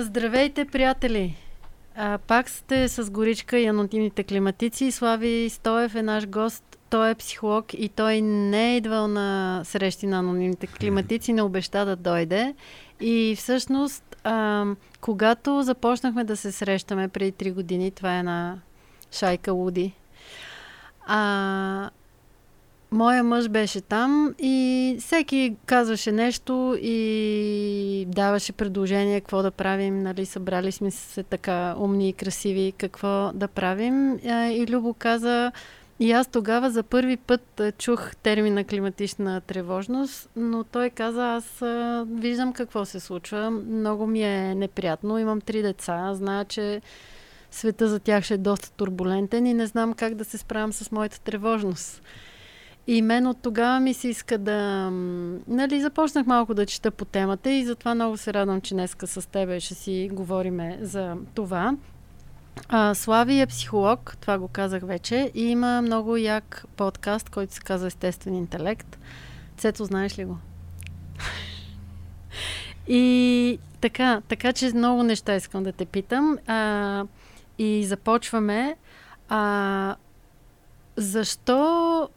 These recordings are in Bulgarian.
Здравейте, приятели! А, пак сте с Горичка и анонимните климатици. Слави Стоев е наш гост. Той е психолог и той не е идвал на срещи на анонимните климатици, не обеща да дойде. И всъщност, а, когато започнахме да се срещаме преди три години, това е на шайка луди, а, Моя мъж беше там и всеки казваше нещо и даваше предложение какво да правим. Нали, събрали сме се така умни и красиви какво да правим. И Любо каза, и аз тогава за първи път чух термина климатична тревожност, но той каза, аз виждам какво се случва, много ми е неприятно, имам три деца, зная, че света за тях ще е доста турбулентен и не знам как да се справям с моята тревожност. И мен от тогава ми се иска да... Нали, започнах малко да чета по темата и затова много се радвам, че днеска с тебе ще си говориме за това. А, Слави е психолог, това го казах вече, и има много як подкаст, който се казва Естествен интелект. Цето, знаеш ли го? и така, така че много неща искам да те питам. А, и започваме. А, защо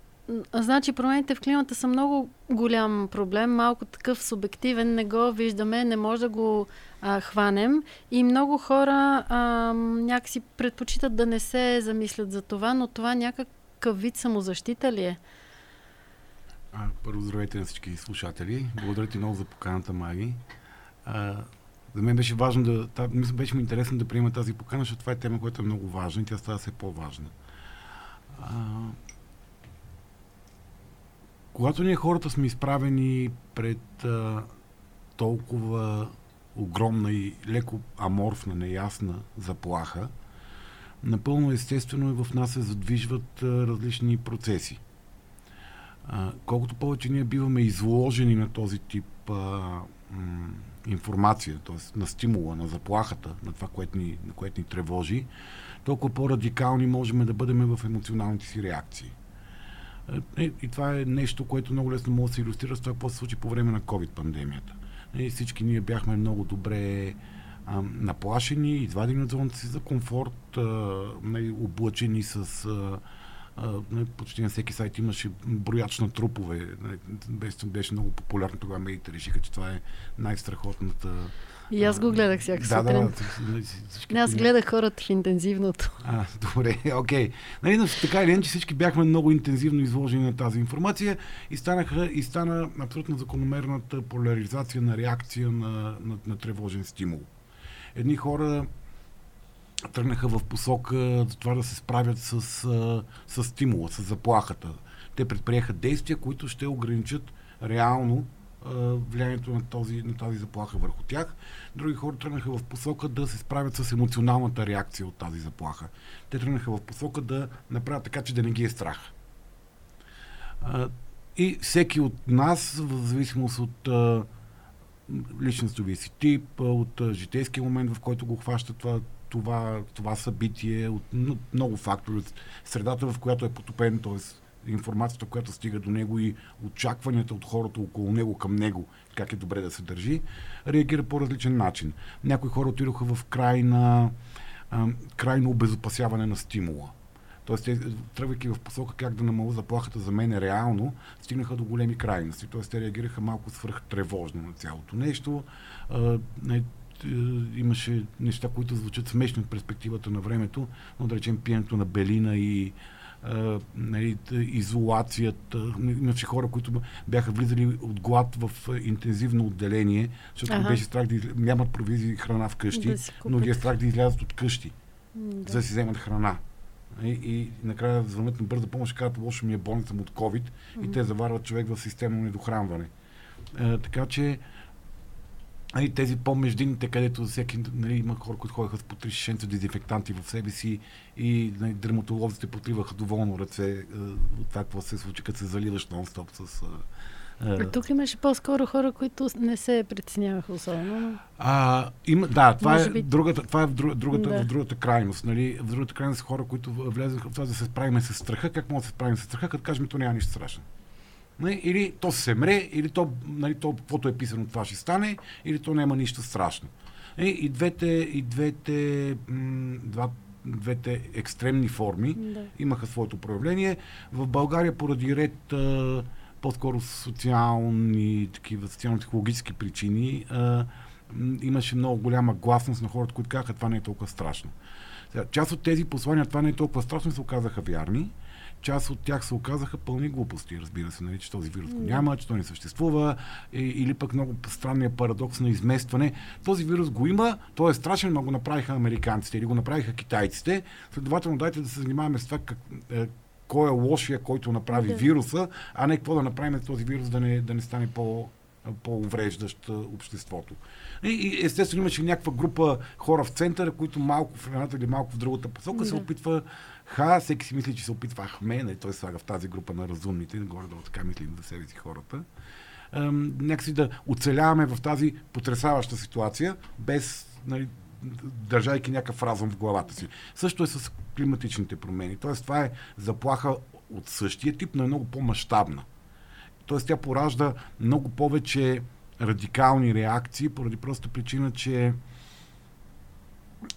Значи промените в климата са много голям проблем, малко такъв субективен, не го виждаме, не може да го а, хванем и много хора а, някакси предпочитат да не се замислят за това, но това някакъв вид самозащита ли е? А, първо здравейте на всички слушатели. Благодаря ти много за поканата, Мари. А, за мен беше важно да... Та, мисля, беше ми интересно да приема тази покана, защото това е тема, която е много важна и тя става все по-важна. А, когато ние хората сме изправени пред а, толкова огромна и леко аморфна, неясна заплаха, напълно естествено и в нас се задвижват а, различни процеси. А, колкото повече ние биваме изложени на този тип а, м, информация, т.е. на стимула, на заплахата, на това, което ни, на което ни тревожи, толкова по-радикални можем да бъдем в емоционалните си реакции. Е, и това е нещо, което много лесно може да се иллюстрира с това, какво се случи по време на COVID-пандемията. И всички ние бяхме много добре а, наплашени, извадени от зоната си за комфорт, а, облъчени с а, Uh, почти на всеки сайт имаше брояч на трупове. Беше, беше много популярно тогава. Медиите решиха, че това е най-страхотната и аз го гледах всяка да, сутрин. Да, да, всички... Не, аз гледах хората в интензивното. А, добре, окей. Okay. Нали, но така или иначе всички бяхме много интензивно изложени на тази информация и, станаха, и стана абсолютно закономерната поляризация на реакция на, на, на тревожен стимул. Едни хора тръгнаха в посока за това да се справят с, с стимула, с заплахата. Те предприеха действия, които ще ограничат реално влиянието на, този, на тази заплаха върху тях. Други хора тръгнаха в посока да се справят с емоционалната реакция от тази заплаха. Те тръгнаха в посока да направят така, че да не ги е страх. И всеки от нас, в зависимост от личностовия си тип, от житейския момент, в който го хваща това, това, това събитие, от много фактори, средата, в която е потопен, т.е информацията, която стига до него и очакванията от хората около него към него, как е добре да се държи, реагира по различен начин. Някои хора отидоха в крайна, крайно обезопасяване на стимула. Тоест, тръгвайки в посока как да намаля заплахата за мен е реално, стигнаха до големи крайности. Тоест, те реагираха малко свръхтревожно на цялото нещо. А, не, имаше неща, които звучат смешни от перспективата на времето, но да речем пиенето на белина и нали, изолацията. Имаше хора, които бяха влизали от глад в интензивно отделение, защото ага. беше страх да из... нямат провизии храна вкъщи, да но ги е страх да излязат от къщи, да. за да си вземат храна. И, и накрая звънят на бърза помощ казват, лошо ми е болница от COVID mm-hmm. и те заварват човек в системно недохранване. А, така че нали, тези по-междинните, където всеки, нали, има хора, които ходиха с по три шишенца дезинфектанти в себе си и нали, дерматолозите потриваха доволно ръце е, от това, какво се случи, като се заливаш нон-стоп с... Е, тук имаше по-скоро хора, които не се притесняваха особено. А, има, да, това е, би... другата, това е в, друг, другата, да. в другата крайност. Нали? В другата крайност хора, които влезаха в това да се справим с страха. Как може да се справим с страха, като кажем, то няма нищо страшно. Нали, или то се мре, или то, нали, то, каквото е писано, това ще стане, или то няма нищо страшно. Е, и двете, и двете, два, двете екстремни форми Да. имаха своето проявление. В България поради ред по-скоро социални, такива социално-психологически причини а, имаше много голяма гласност на хората, които казаха това не е толкова страшно. Сега, част от тези послания това не е толкова страшно се оказаха вярни. Част от тях се оказаха пълни глупости, разбира се, нали, че този вирус го няма, че той не съществува, и, или пък много странния парадокс на изместване. Този вирус го има, той е страшен, но го направиха американците или го направиха китайците. Следователно, дайте да се занимаваме с това как, е, кой е лошия, който направи Да. вируса, а не какво да направим този вирус да не, да не стане по, по-увреждащ а, обществото. И, естествено имаше някаква група хора в центъра, които малко в едната или малко в другата посока се Да. опитва ха, всеки си мисли, че се опитва ахме, нали, той слага в тази група на разумните, горе-долу така мислим за себе си хората. Ем, някакси да оцеляваме в тази потрясаваща ситуация, без нали, държайки някакъв разум в главата си. Също е с климатичните промени. Тоест, това е заплаха от същия тип, но е много по-масштабна. Тоест, тя поражда много повече радикални реакции, поради проста причина, че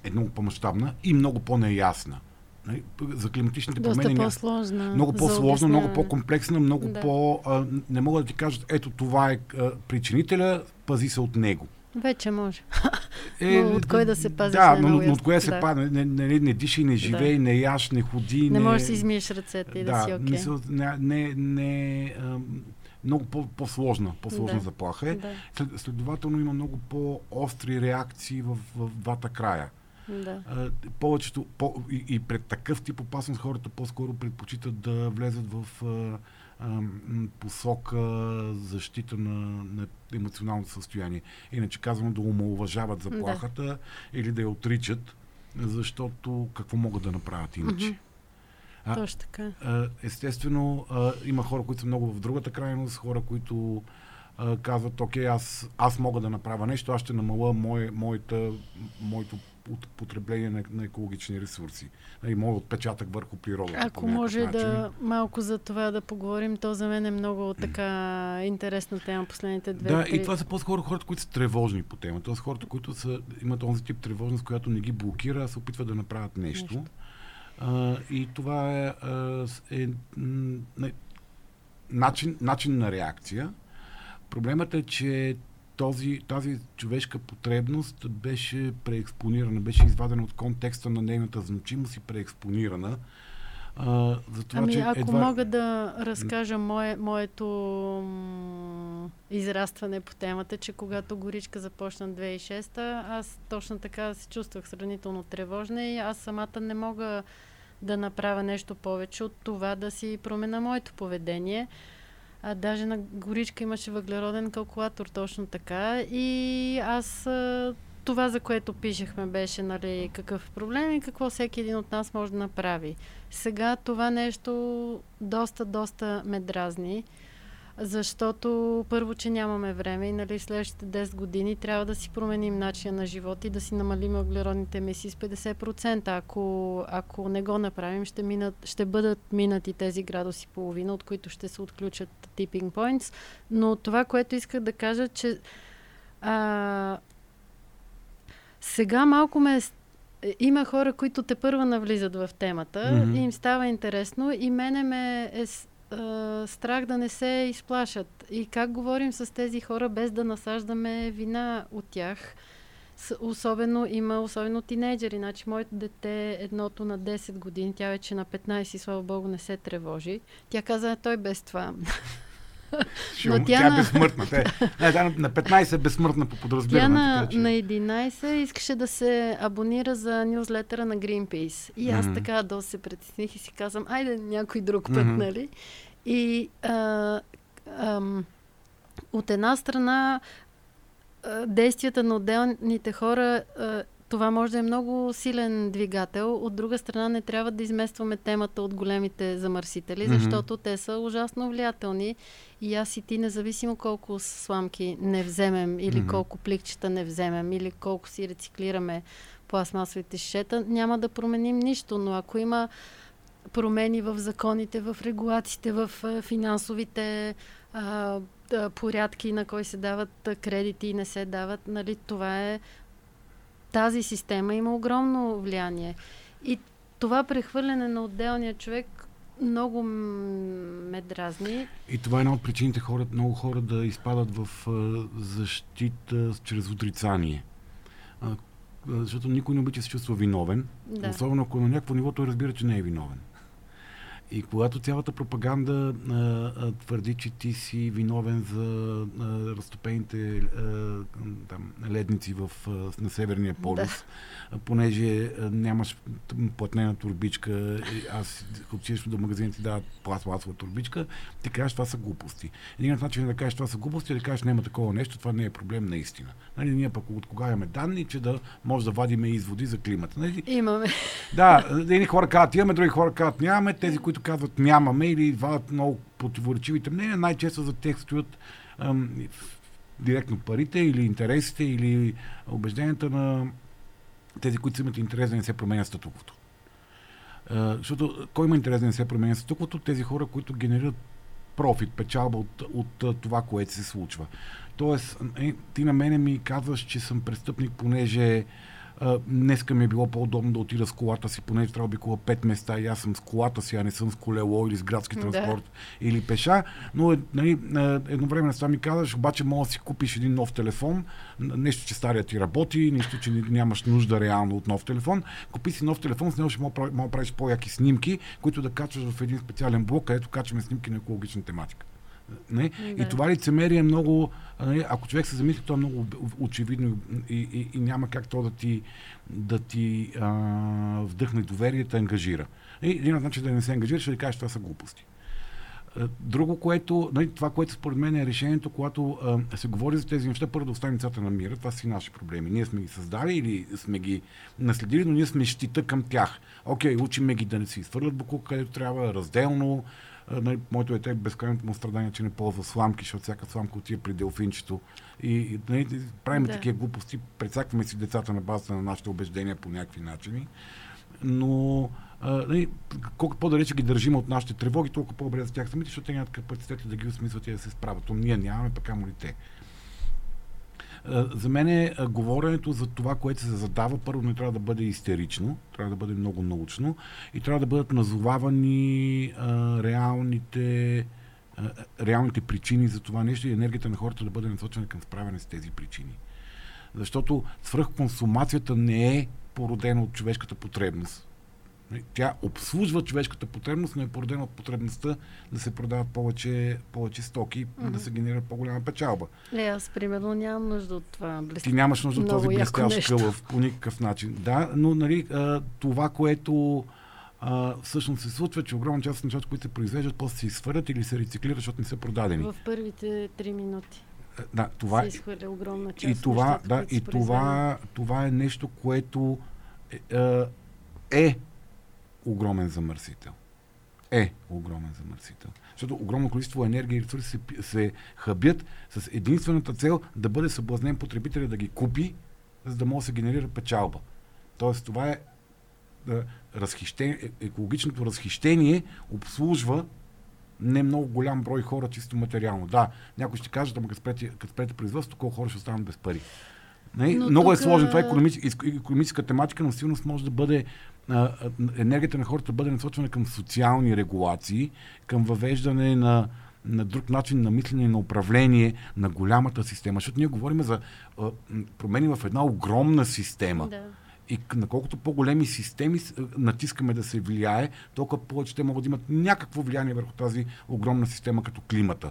е много по-масштабна и много по-неясна. Нали, За климатичните Доста промени ня- по-сложна. много за по-сложно, много по-комплексна, много Да. по... А, не мога да ти кажат, ето това е а, причинителя, пази се от него. Вече може. Но от кой да се пазиш, Да, не е но, но от кое ясно. се Да. пада? Не, не, не, не дишай, не живей, не яш, не ходи. Не можеш да си измиеш ръцете и да, си окей. мисъл, не, не, не а, много по, по-сложна, по-сложна Да. заплаха е. Да, След, следователно има много по-остри реакции в, в двата края. Да. А, повечето по, и, и пред такъв тип опасност хората по-скоро предпочитат да влезат в а, а, посока защита на, на емоционалното състояние. Иначе казвам да омалуважават заплахата или да я отричат, защото какво могат да направят иначе. А, Точно така. а, Естествено, а, има хора, които са много в другата крайност, хора, които а, казват, окей, аз, аз мога да направя нещо, аз ще намаля мое, моята, моето от- потребление на, на екологични ресурси. И моят отпечатък върху природата. Ако може начин. да малко за това да поговорим, то за мен е много така интересна тема последните две Да, три. и това са по-скоро хората, които са тревожни по темата. Тоест хората, които са, имат този тип тревожност, която не ги блокира, а се опитват да направят нещо. Нещо. А, и това е, е не, начин, начин на реакция. Проблемът е, че този, тази човешка потребност беше преекспонирана, беше извадена от контекста на нейната значимост и преекспонирана. А, за това, Ами, че ако едва... мога да разкажа мое, моето м- израстване по темата, че когато Горичка започна 2006, аз точно така се чувствах сравнително тревожна и аз самата не мога да направя нещо повече от това да си промена моето поведение. А, даже на Горичка имаше въглероден калкулатор точно така и аз това, за което пишехме, беше нали, какъв е проблем и какво всеки един от нас може да направи. Сега това нещо доста, доста ме дразни, защото първо, че нямаме време и нали, следващите 10 години трябва да си променим начина на живот и да си намалим въглеродните емисии с 50%. Ако, ако не го направим, ще, минат, ще бъдат минати тези градуси половина, от които ще се отключат tipping points. Но това, което исках да кажа, че а, сега малко ме има хора, които те първа навлизат в темата Мгм. и им става интересно и мене ме е страх да не се изплашат. И как говорим с тези хора без да насаждаме вина от тях. С, особено има, особено тинейджери. Значи, моето дете, едното на 10 години, тя вече на 15, слава богу, не се тревожи. Тя каза, «А, той без това. Ще но тя тя е на- безсмъртна. Те, не, тя на 15 е безсмъртна по Тя подразбиране. на, така че- на 11 искаше да се абонира за нюзлетъра на Greenpeace. И аз Мгм. така да се притесних и си казвам, айде някой друг път, Мгм. нали? И а, ам, от една страна действията на отделните хора това може да е много силен двигател. От друга страна не трябва да изместваме темата от големите замърсители, Мгм. защото те са ужасно влиятелни и аз и ти, независимо колко сламки не вземем или Мгм. колко пликчета не вземем или колко си рециклираме пластмасовите шишета, няма да променим нищо. Но ако има промени в законите, в регулациите, в а, финансовите а, порядки, на кой се дават кредити и не се дават, нали, това е тази система има огромно влияние. И това прехвърляне на отделния човек много ме дразни. И това е една от причините хора, много хора да изпадат в защита чрез отрицание. А, защото никой не обича се чувства виновен. Да. Особено ако на някакво ниво той разбира, че не е виновен. И когато цялата пропаганда а, а, твърди, че ти си виновен за а, разтопените а, там, ледници в, а, на Северния полюс, да. понеже а, нямаш платнена турбичка, аз отидеш до магазина ти дават пластмасова турбичка, ти кажеш това са глупости. Единият начин да кажеш това са глупости е да кажеш няма такова нещо, това не е проблем наистина. Нали, ние пък от кога имаме данни, че да може да вадиме изводи за климата. Нали? Имаме. Да, едни хора казват имаме, други хора казват нямаме, тези, които казват нямаме или вадат много противоречивите мнения, най-често за тях стоят ам, директно парите или интересите или убежденията на тези, които имат интерес да не се променя статуквото. Защото кой има интерес да не се променя статуквото? Тези хора, които генерират профит, печалба от, от това, което се случва. Тоест, е, ти на мене ми казваш, че съм престъпник, понеже днеска ми е било по-удобно да отида с колата си, понеже трябва да обикола пет места и аз съм с колата си, а не съм с колело или с градски транспорт да. или пеша. Но е, нали, едно време на ми казваш, обаче мога да си купиш един нов телефон, нещо, че старият ти работи, нищо, че нямаш нужда реално от нов телефон. Купи си нов телефон, с него ще мога да правиш по-яки снимки, които да качваш в един специален блок, където качваме снимки на екологична тематика. Не? Да. И това лицемерие е много, не? ако човек се замисли, то е много очевидно и, и, и няма как то да ти, да ти а, вдъхне доверие, да ангажира. И един начин да не се ангажира, ще да кажеш, това са глупости. Друго, което, нали, това, което според мен е решението, когато а, се говори за тези неща, първо да оставим децата на мира, това са наши проблеми. Ние сме ги създали или сме ги наследили, но ние сме щита към тях. Окей, учиме ги да не си изхвърлят буклук, където трябва, разделно, нали, моето дете е безкрайното му страдание, че не ползва сламки, защото всяка сламка отива при делфинчето. И, и нали, правим да. такива глупости, прецакваме си децата на базата на нашите убеждения по някакви начини. Но а, нали, колкото по-далече ги държим от нашите тревоги, толкова по-добре за тях самите, защото те нямат капацитети да ги осмислят и да се справят. То ние нямаме, пък амо ли те. За мен е говоренето за това, което се задава, първо не трябва да бъде истерично, трябва да бъде много научно и трябва да бъдат назовавани а, реалните, реалните причини за това нещо и енергията на хората да бъде насочена към справяне с тези причини. Защото свръхконсумацията не е породена от човешката потребност. Нали, тя обслужва човешката потребност, но е породена от потребността да се продават повече, повече стоки, mm-hmm. да се генерира по-голяма печалба. Не, аз примерно нямам нужда от това блестящ. Ти нямаш нужда от този блестящ кълъв по никакъв начин. Да, но нали, това, което а, всъщност се случва, че огромна част от нещата, които се произвеждат, после се изхвърлят или се рециклират, защото не са продадени. В първите три минути. Да, това се изхвърля огромна част. И това, нещата, да, и това, това е нещо, което е, е огромен замърсител. Е огромен замърсител. Защото огромно количество енергия и ресурси се, се хъбят с единствената цел да бъде съблазнен потребителя да ги купи, за да може да се генерира печалба. Тоест това е разхищение, е, екологичното разхищение обслужва не много голям брой хора чисто материално. Да, някой ще каже, ама като спрете, производството, колко хора ще останат без пари. Не? Много тук... е сложно. Това е економическа, економическа тематика, но сигурно може да бъде енергията на хората бъде насочена към социални регулации, към въвеждане на, на друг начин на мислене на управление на голямата система. Защото ние говорим за а, промени в една огромна система. Да. И наколкото по-големи системи натискаме да се влияе, толкова повече те могат да имат някакво влияние върху тази огромна система като климата.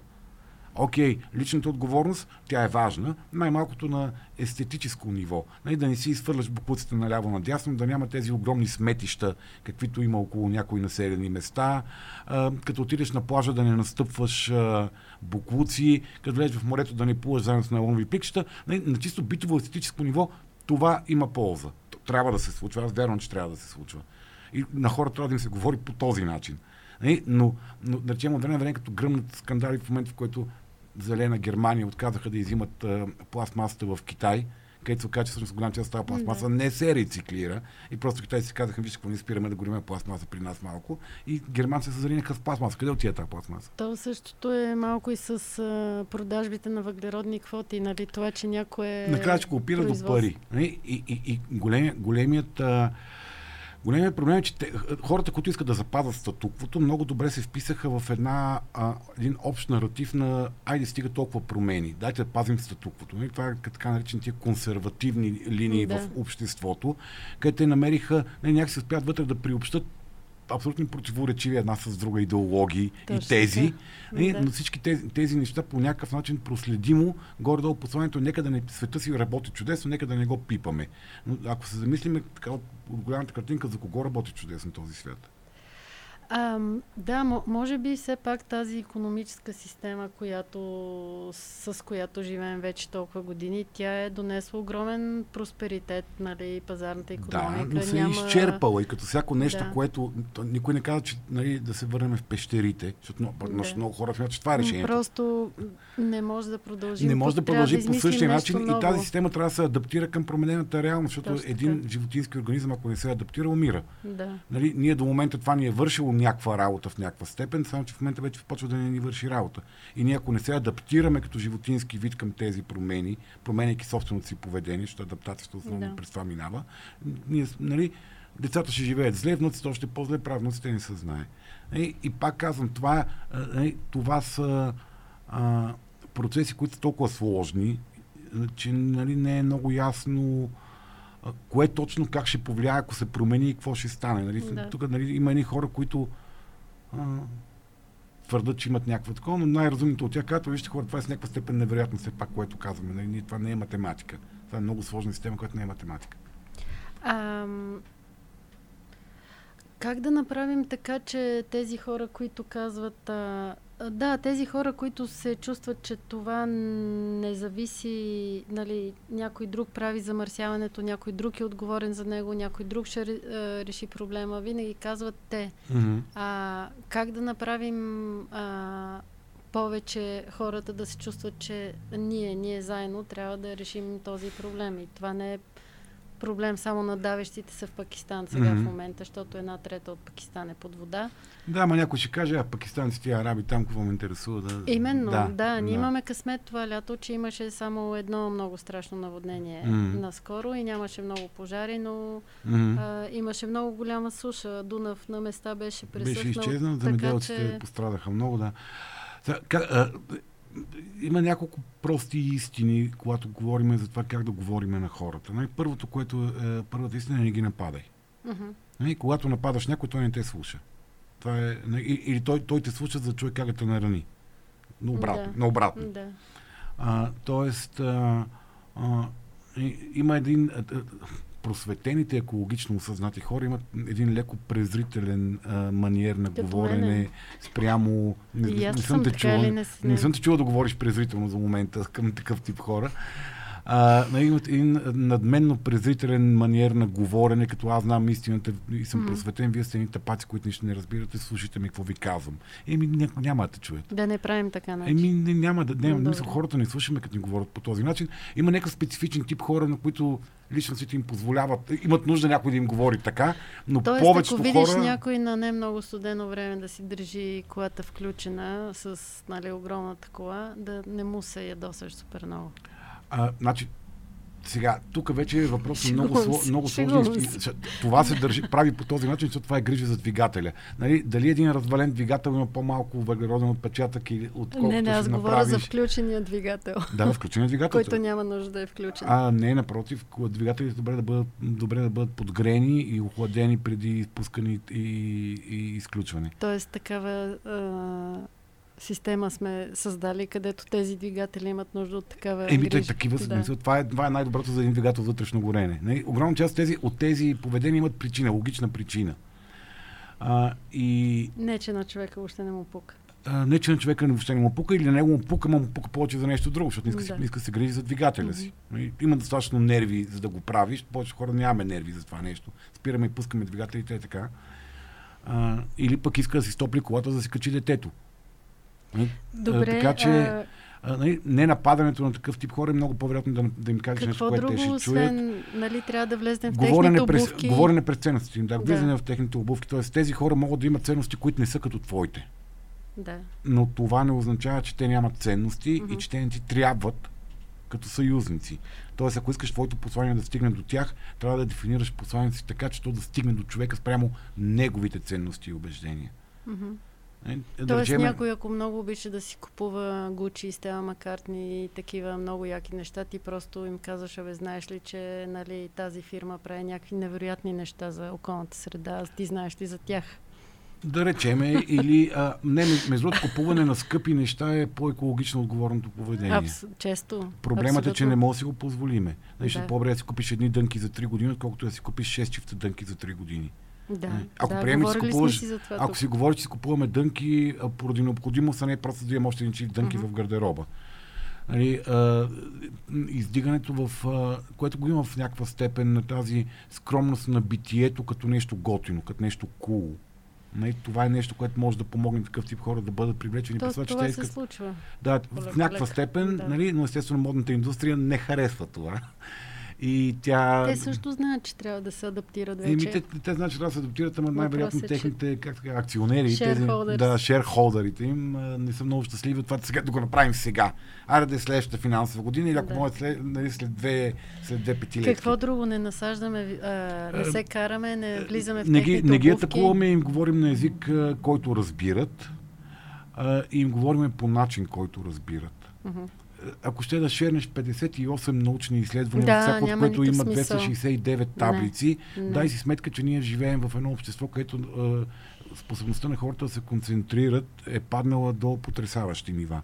Окей, личната отговорност, тя е важна, най-малкото на естетическо ниво. Нали, да не си изфърляш буклуците наляво-надясно, да няма тези огромни сметища, каквито има около някои населени места. А, като отидеш на плажа да не настъпваш а, буклуци, като влезеш в морето да не плуваш заедно с найлонови пикчета. Нали, на чисто битово естетическо ниво това има полза. Трябва да се случва. Аз вярвам, че трябва да се случва. И на хората трябва да им се говори по този начин. Нали, но, но да речем, от време време, като гръмнат скандали в момента, в който зелена Германия отказаха да изимат а, пластмасата в Китай, където се оказа, че всъщност голям част от тази пластмаса не се рециклира. И просто Китай си казаха, вижте, какво не спираме да горим пластмаса при нас малко. И германците се заринаха с пластмаса. Къде отива тази пластмаса? То същото е малко и с а, продажбите на въглеродни квоти, нали? Това, че някой е. Накрая го опира до пари. Нали? И, и, и големият, големият а, Големият проблем е, че те, хората, които искат да запазят статуквото, много добре се вписаха в една, а, един общ наратив на айде стига толкова промени, дайте да пазим статуквото. Нали? Това е така наречените консервативни линии да. в обществото, където те намериха, не, нали, някакси успят вътре да приобщат абсолютно противоречиви една с друга идеологии Точно, и тези. Да. И, но всички тези, тези неща по някакъв начин проследимо, горе-долу посланието, нека да не света си работи чудесно, нека да не го пипаме. Но ако се замислиме така от голямата картинка, за кого работи чудесно този свят? А, да, може би все пак тази економическа система, която, с която живеем вече толкова години, тя е донесла огромен просперитет, нали, пазарната економика. Да, но се е няма... изчерпала и като всяко нещо, да. което никой не казва, че нали, да се върнем в пещерите, защото много, да. много хора смятат, че това е решението. Просто не може да продължи. Не може да продължи да по същия начин ново. и тази система трябва да се адаптира към променената реалност, защото Точно един така. животински организъм, ако не се адаптира, умира. Да. Нали, ние до момента това ни е вършило някаква работа в някаква степен, само че в момента вече почва да не ни върши работа. И ние ако не се адаптираме като животински вид към тези промени, променяйки собственото си поведение, защото адаптацията основно да. през това минава, ние, нали, децата ще живеят зле, внуците още по-зле, правнуците не се знае. И, и пак казвам, това, това са а, процеси, които са толкова сложни, че нали, не е много ясно кое точно как ще повлияе, ако се промени и какво ще стане. Нали? Да. Тук нали, има едни хора, които а, твърдат, че имат някакво такова, но най-разумното от тях казват, вижте хора, това е с някаква степен невероятно все пак, което казваме. Нали? Това не е математика. Това е много сложна система, която не е математика. Ам, как да направим така, че тези хора, които казват, а, да, тези хора, които се чувстват, че това не зависи, нали, някой друг прави замърсяването, някой друг е отговорен за него, някой друг ще реши проблема, винаги казват те. Mm-hmm. А, как да направим а, повече хората да се чувстват, че ние, ние заедно трябва да решим този проблем. И това не е проблем само на давещите се в Пакистан сега mm-hmm. в момента, защото една трета от Пакистан е под вода. Да, ма някой ще каже, а пакистанците и араби там какво ме интересува. Да... Именно, да, да ние да. имаме късмет това лято, че имаше само едно много страшно наводнение mm-hmm. наскоро и нямаше много пожари, но mm-hmm. а, имаше много голяма суша. Дунав на места беше пресъхнал. Беше изчезнал, земеделците че... пострадаха много, да. Има няколко прости истини, когато говорим за това как да говорим на хората. Най- първото, което е, първата истина е не ги нападай. Uh-huh. Най- когато нападаш някой, той не те слуша. Това е, или той, той те слуша, за чуе как да те нарани. Наобратно. Да. Наобратно. Да. А, тоест, а, а, има един. А, просветените, екологично осъзнати хора имат един леко презрителен а, маниер на Като говорене мене. спрямо... Не, не, не, съм те чула, не, не съм те чула да говориш презрително за момента към такъв тип хора а, имат един надменно презрителен маниер на говорене, като аз знам истината и съм mm. просветен, вие сте едни тапаци, които нищо не разбирате, слушайте ми какво ви казвам. Еми, ня, няма да те чуят. Да не правим така начин. Еми, не, няма да. Не, мисля, хората не слушаме, като ни говорят по този начин. Има някакъв специфичен тип хора, на които личностите им позволяват, имат нужда някой да им говори така, но Тоест, повечето ако видиш хора... някой на не много студено време да си държи колата включена с нали, огромната кола, да не му се ядосаш супер много. А, значи, сега, тук вече е въпрос на много, сло, много сложни. Това се държи, прави по този начин, защото това е грижа за двигателя. Нали, дали един развален двигател има по-малко въглероден отпечатък или отколкото Не, не, аз говоря направиш... за включения двигател. Да, включения двигател. който няма нужда да е включен. А, не, напротив, двигателите добре да бъдат, добре да бъдат подгрени и охладени преди изпускане и, и изключване. Тоест такава система сме създали, където тези двигатели имат нужда от такава Еми, той такива да. смисъл. Това е, това е най-доброто за един двигател вътрешно горене. Не? Огромна част от тези, от тези поведения имат причина, логична причина. А, и... Не, че на човека въобще не му пука. А, не, че на човека въобще не му пука или на него му пука, му пука повече за нещо друго, защото не иска, да. иска да се грижи за двигателя си. Mm-hmm. Има достатъчно нерви, за да го правиш. Повече хора нямаме нерви за това нещо. Спираме и пускаме двигателите така. А, или пък иска да си стопли колата, за да си качи детето. Добре, така че, а... нали, не нападането на такъв тип хора е много по-вероятно да, да им кажеш нещо, което те ще чуят. освен, нали, трябва да влезнем в Говорене техните през, обувки? говорене през ценностите им, да, Да. влизане в техните обувки. Тоест тези хора могат да имат ценности, които не са като твоите. Да. Но това не означава, че те нямат ценности Мгм. и че те не ти трябват като съюзници. Тоест, ако искаш твоето послание да стигне до тях, трябва да дефинираш посланието си така, че то да стигне до човека спрямо неговите ценности и убеждения. Мгм. Е, да Тоест речеме- някой, ако много обича да си купува Гучи, Стела Маккартни и такива много яки неща, ти просто им казваш, абе, знаеш ли, че нали, тази фирма прави някакви невероятни неща за околната среда, ти знаеш ли за тях? Да речеме, или а, не, ме- между купуване на скъпи неща е по-екологично отговорното поведение. Абс... Често. Проблемът е, че не абсолютно. може да си го позволиме. Значи, Да. по-добре да си купиш едни дънки за 3 години, отколкото да си купиш 6 чифта дънки за 3 години. Да, Не. Ако да, приемеш, си купуваш- си това Ако тук. си говориш, че си купуваме дънки поради необходимост, а не просто да имам още един дънки Мгм. в гардероба. Нали, а, издигането в, а, което го има в някаква степен на тази скромност на битието като нещо готино, като нещо кул. Cool. Нали, това е нещо, което може да помогне такъв тип хора да бъдат привлечени. То, това, че това те се искат случва. да, в някаква степен, Да. нали, но естествено модната индустрия не харесва това. И тя... Те също знаят, че трябва да се адаптират вече. Еми, те, те знаят, че трябва да се адаптират, ама най-вероятно е, техните как така, акционери, тези, да, шерхолдерите им не са много щастливи от това сега да го направим сега. Аре да е следващата финансова година или ако Да. може след, нали, след, две, след две петилетки. Какво друго не насаждаме, а, не се караме, не влизаме в не ги, не ги атакуваме, им говорим на език, който разбират и им говорим по начин, който разбират. Мгм. Ако ще да шернеш 58 научни изследвания, Да, всяко от което има смисъл. 269 таблици, Не. дай си сметка, че ние живеем в едно общество, където е, способността на хората да се концентрират е паднала до потрясаващи нива.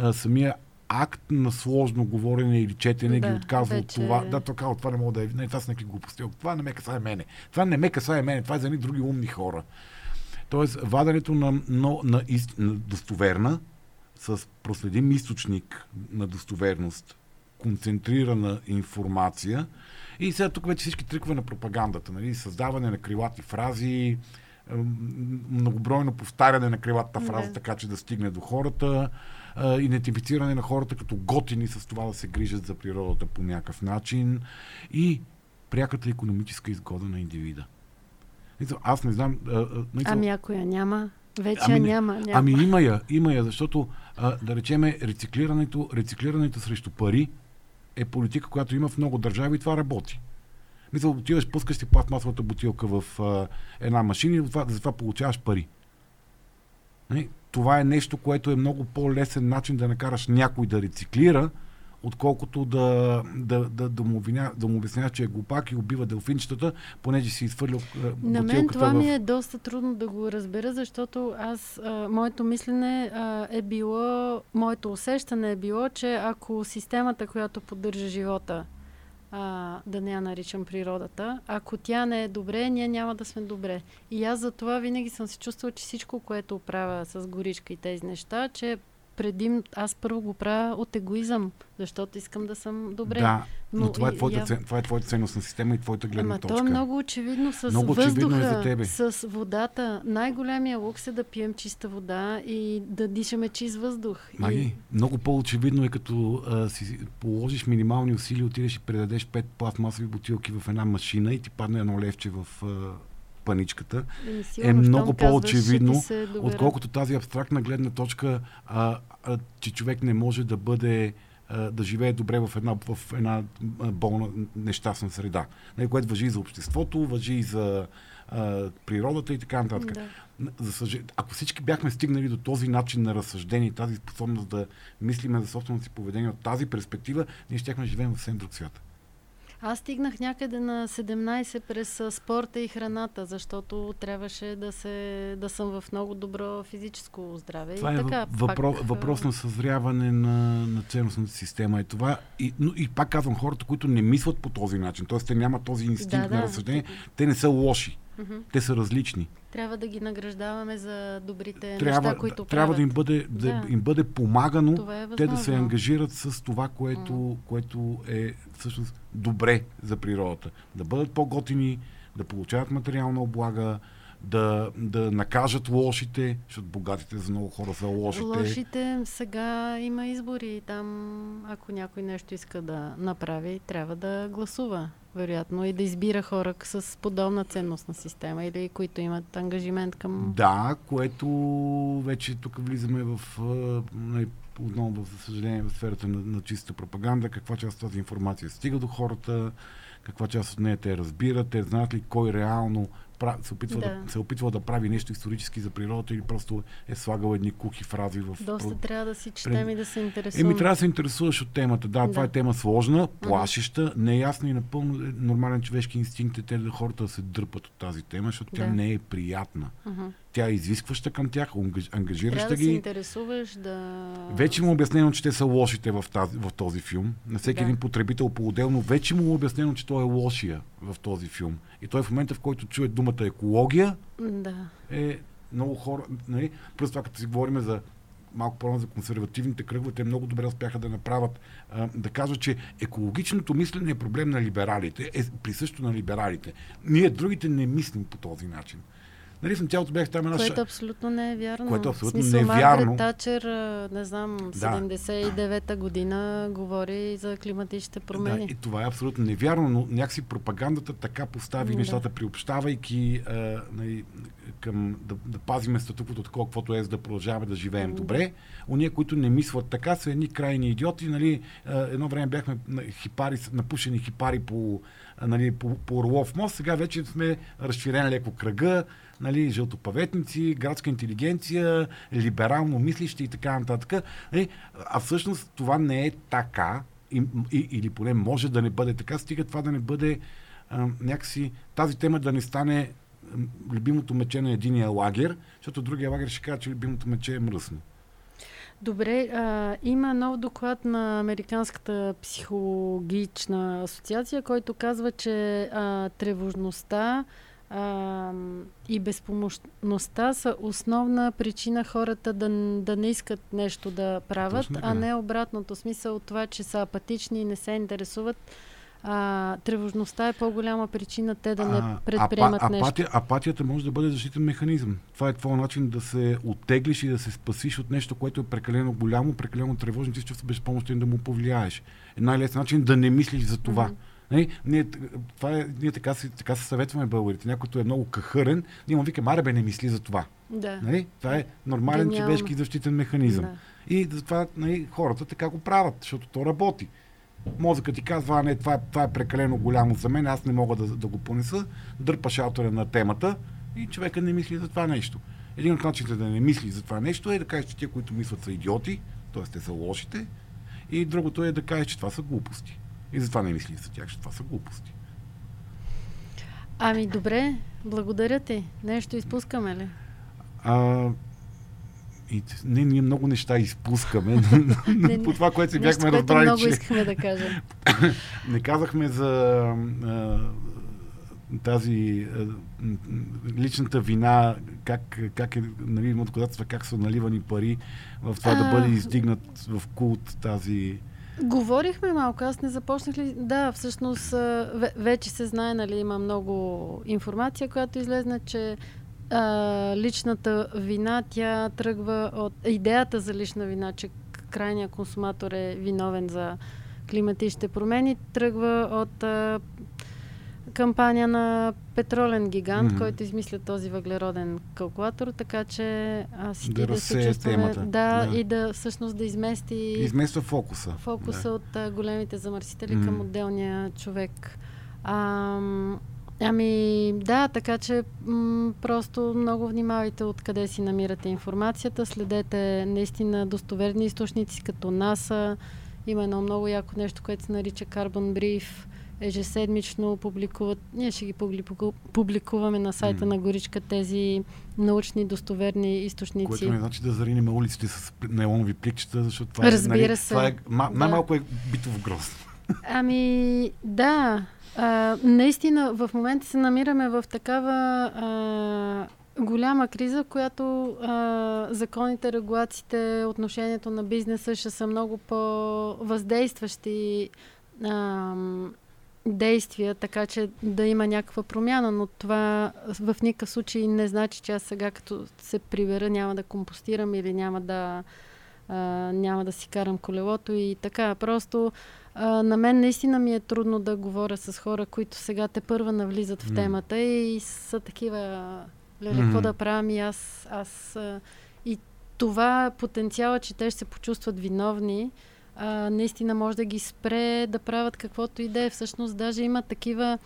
Е, самия акт на сложно говорене или четене Да, ги отказва от вече- това. Да, така, от това не мога да е. Не, това са някакви глупости. Това не ме касае мене. Това не ме касае мене. Това е за едни други умни хора. Тоест, ваденето на, на, на, ист, на достоверна, с проследим източник на достоверност, концентрирана информация. И сега тук вече всички трикове на пропагандата, нали? създаване на крилати фрази, многобройно повтаряне на крилата фраза, Да. така че да стигне до хората, идентифициране на хората като готини с това да се грижат за природата по някакъв начин и пряката економическа изгода на индивида. Аз не знам. Ами ако я няма, вече Ами няма. няма. Ами има я, има я, защото а, да речеме рециклирането, рециклирането срещу пари е политика, която има в много държави и това работи. Мисля, отиваш, пускаш си пластмасовата бутилка в а, една машина и за това, за това получаваш пари. Това е нещо, което е много по-лесен начин да накараш някой да рециклира, отколкото да, да, да, да, му, обвиня, да му обясняваш, че е глупак и убива делфинчетата, понеже си изхвърлил а, На мен това в... ми е доста трудно да го разбера, защото аз, а, моето мислене а, е било, моето усещане е било, че ако системата, която поддържа живота, а, да не я наричам природата, ако тя не е добре, ние няма да сме добре. И аз за това винаги съм се чувствала, че всичко, което правя с горичка и тези неща, че предим, аз първо го правя от егоизъм, защото искам да съм добре. Да, но, Но това, е твоята, я- цен, това е твоята ценностна система и твоята гледна Ама точка. то е много очевидно с Много въздуха, очевидно е за тебе. с водата. Най-големия лукс е да пием чиста вода и да дишаме чист въздух. Маги, И... много по-очевидно е като а, си положиш минимални усилия, отидеш и предадеш пет пластмасови бутилки в една машина и ти падне едно левче в а, паничката, сигурно, е много по-очевидно, отколкото тази абстрактна гледна точка, а, а, че човек не може да бъде да живее добре в една, в една болна, нещастна среда. Нали, което въжи и за обществото, въжи и за а, природата и така нататък. Да. За съжаление, ако всички бяхме стигнали до този начин на разсъждение тази способност да мислиме за собственото си поведение от тази перспектива, ние щяхме да живеем в съвсем друг свят. Аз стигнах някъде на 17 през спорта и храната, защото трябваше да, се, да съм в много добро физическо здраве. Това и е така, въпро, пак, въпрос на съзряване на, на ценностната система. И, това, и, но, и пак казвам, хората, които не мислят по този начин, т.е. те нямат този инстинкт Да, на да. разсъждение, те не са лоши. Мгм. Те са различни. Трябва да ги награждаваме за добрите Трябва, неща, които трябва правят. да им бъде, да. Да. им бъде помагано е те да се ангажират с това, което, което е всъщност добре за природата. Да бъдат по-готини, да получават материална облага, да, да накажат лошите, защото богатите за много хора са лошите. Лошите сега има избори. Там, ако някой нещо иска да направи, трябва да гласува. Вероятно и да избира хора с подобна ценностна система или които имат ангажимент към... Да, което вече тук влизаме в нали, отново, за съжаление, в сферата на, на чиста пропаганда, каква част от тази информация стига до хората, каква част от нея те разбират, те знаят ли кой реално се опитва да. да, се опитва да прави нещо исторически за природата или просто е слагал едни кухи фрази в... Доста про... трябва да си четем и да се интересуваме. Еми трябва да се интересуваш от темата. Да, да. това е тема сложна, плашеща, неясна и напълно е нормален човешки инстинкт е те да хората да се дърпат от тази тема, защото да. тя не е приятна. Uh-huh. Тя е извискваща към тях, ангажираща Трябва ги. Да се интересуваш да... Вече му е обяснено, че те са лошите в, тази, в този филм. На всеки да. един потребител по-отделно. Вече му е обяснено, че той е лошия в този филм. И той в момента, в който чуе думата екология, да. е много хора. Нали? Плюс това, като си говорим за малко по за консервативните кръгове, те много добре успяха да направят, а, да кажат, че екологичното мислене е проблем на либералите, е присъщо на либералите. Ние другите не мислим по този начин. Нали, в цялото бях там една Което абсолютно не е вярно. Което абсолютно смисъл, не е вярно. Тачер, не знам, 79-та година говори за климатичните промени. Да, и това е абсолютно невярно, но някакси пропагандата така постави да. нещата, приобщавайки а, нали, към да, да пазиме статуквото такова, каквото е, за да продължаваме да живеем да. добре. Ония, които не мислят така, са едни крайни идиоти. Нали, едно време бяхме хипари, напушени хипари по, нали, по, по Орлов мост, сега вече сме разширени леко кръга нали, жълтопаветници, градска интелигенция, либерално мислищи и така нататък. Нали, а всъщност това не е така, и, и, или поне може да не бъде така, стига това да не бъде а, някакси, тази тема да не стане любимото мече на единия лагер, защото другия лагер ще каже, че любимото мече е мръсно. Добре, а, има нов доклад на Американската психологична асоциация, който казва, че а, тревожността а, и безпомощността са основна причина хората да, да не искат нещо да правят, а не обратното смисъл от това, че са апатични и не се интересуват. А, тревожността е по-голяма причина те да не предприемат а, нещо. Апатия, апатията може да бъде защитен механизъм. Това е твой начин да се оттеглиш и да се спасиш от нещо, което е прекалено голямо, прекалено тревожно, ти се чувстваш безпомощен да му повлияеш. Е най-лесен начин да не мислиш за това. Mm-hmm. Нали, ние, това е, ние така, си, така се съветваме българите. Някой е много кахърен, ние му викаме, аре бе, не мисли за това. Да. Нали? Това е нормален Гениално. човешки защитен механизъм. Да. И затова нали, хората така го правят, защото то работи. Мозъкът ти казва, а не, това е, това е прекалено голямо за мен, аз не мога да, да го понеса, дърпа шалтера на темата и човека не мисли за това нещо. Един от начините да не мисли за това нещо е да кажеш, че те, които мислят са идиоти, т.е. те са лошите, и другото е да кажеш, че това са глупости. И затова не мисли за тях, че това са глупости. Ами добре, благодаря ти. Нещо изпускаме ли? А, и, не, ние много неща изпускаме. не, по това, което си бяхме разбрали, много че... искахме да кажем. не казахме за а, тази а, личната вина, как, как е, нали, има доказателства как са наливани пари в това а... да бъде издигнат в култ тази Говорихме малко, аз не започнах ли... Да, всъщност вече се знае, нали, има много информация, която излезна, че а, личната вина, тя тръгва от... Идеята за лична вина, че крайният консуматор е виновен за климатичните промени, тръгва от а, кампания на петролен гигант, mm-hmm. който измисля този въглероден калкулатор, така че аз да, да се чувстваме, темата. Да, да, и да всъщност да измести измества фокуса. Фокуса да. от а, големите замърсители mm-hmm. към отделния човек. А, ами да, така че м- просто много внимавайте откъде си намирате информацията, следете наистина достоверни източници като НАСА, има едно много яко нещо, което се нарича Carbon Brief, ежеседмично публикуват, ние ще ги публикуваме на сайта mm. на Горичка тези научни, достоверни източници. Което не значи да заринем улиците с нейлонови пликчета, защото това е, Разбира е, нали, се. Това е, ма, да. най-малко е битов гроз. Ами, да. А, наистина, в момента се намираме в такава а, голяма криза, в която а, законите, регулациите, отношението на бизнеса ще са много по-въздействащи а, действия, така че да има някаква промяна, но това в никакъв случай не значи, че аз сега като се прибера няма да компостирам или няма да, а, няма да си карам колелото и така. Просто а, на мен наистина ми е трудно да говоря с хора, които сега те първа навлизат в темата и са такива, леле, какво да правя и аз, аз и това потенциала, че те ще се почувстват виновни, а, наистина може да ги спре да правят каквото и да е. Всъщност даже има такива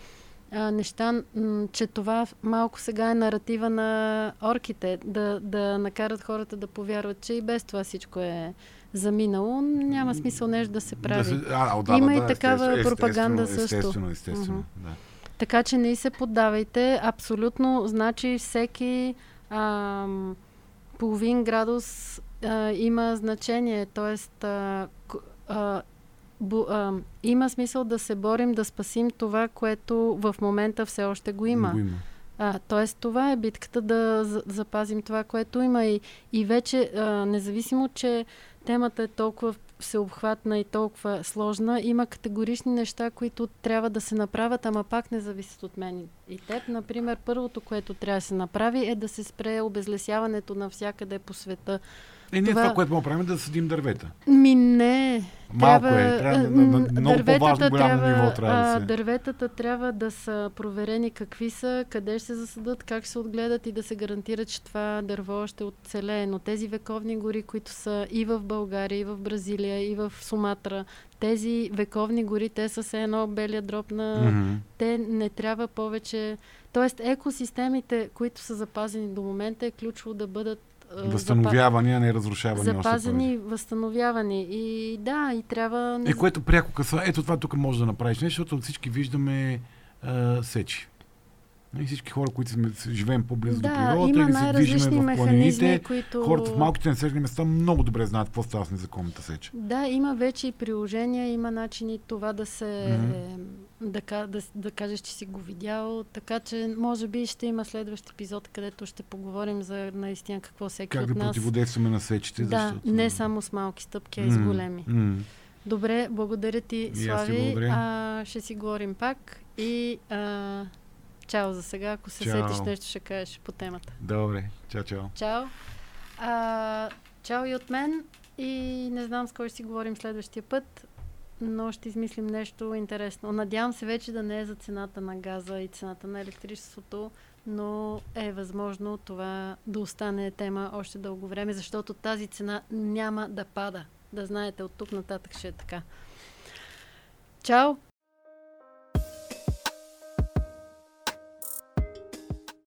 а, неща, м- че това малко сега е наратива на орките, да, да накарат хората да повярват, че и без това всичко е заминало. Няма смисъл нещо да се прави. Да се, а, да, има да, и да, такава естествено, пропаганда естествено, също. Естествено, естествено. Uh-huh. Да. Така че не се поддавайте. Абсолютно, значи всеки ам, половин градус а, има значение. А, има смисъл да се борим да спасим това, което в момента все още го има. Го има. А, тоест, това е битката да запазим това, което има. И, и вече, а, независимо, че темата е толкова всеобхватна и толкова сложна, има категорични неща, които трябва да се направят, ама пак не зависят от мен и теб. Например, първото, което трябва да се направи е да се спре обезлесяването навсякъде по света. Е, не това, това което му правим, е да съдим дървета. Ми не. Малко трябва, е. Трябва, на, на, на, много по-важно голямо трябва, ниво трябва да се. Дърветата трябва да са проверени какви са, къде ще се засадат, как ще се отгледат и да се гарантира, че това дърво ще оцелее. Но тези вековни гори, които са и в България, и в Бразилия, и в Суматра, тези вековни гори, те са се едно белия дроб на... Mm-hmm. Те не трябва повече... Тоест екосистемите, които са запазени до момента, е ключово да бъдат Възстановявани, а не разрушавани. Запазени, възстановявани. И да, и трябва... Е, което пряко къса. Ето това тук може да направиш нещо, защото всички виждаме а, сечи. И всички хора, които сме, живеем по-близо да, до природата, или се движиме в планините, които... хората в малките населени места много добре знаят какво става с незаконната сеч. Да, има вече и приложения, има начини това да се... Mm-hmm. Да, да, да кажеш, че си го видял. Така че, може би, ще има следващ епизод, където ще поговорим за наистина какво всеки как от нас... Как да противодействаме на сечите. Да, защото... не само с малки стъпки, а и с големи. Mm-hmm. Добре, благодаря ти, Слави. А, ще си говорим пак и... А, Чао за сега. Ако се чао. сетиш нещо, ще кажеш по темата. Добре. Чао, чао. Чао. А, чао и от мен. И не знам с кой ще си говорим следващия път, но ще измислим нещо интересно. Надявам се вече да не е за цената на газа и цената на електричеството, но е възможно това да остане тема още дълго време, защото тази цена няма да пада. Да знаете, от тук нататък ще е така. Чао!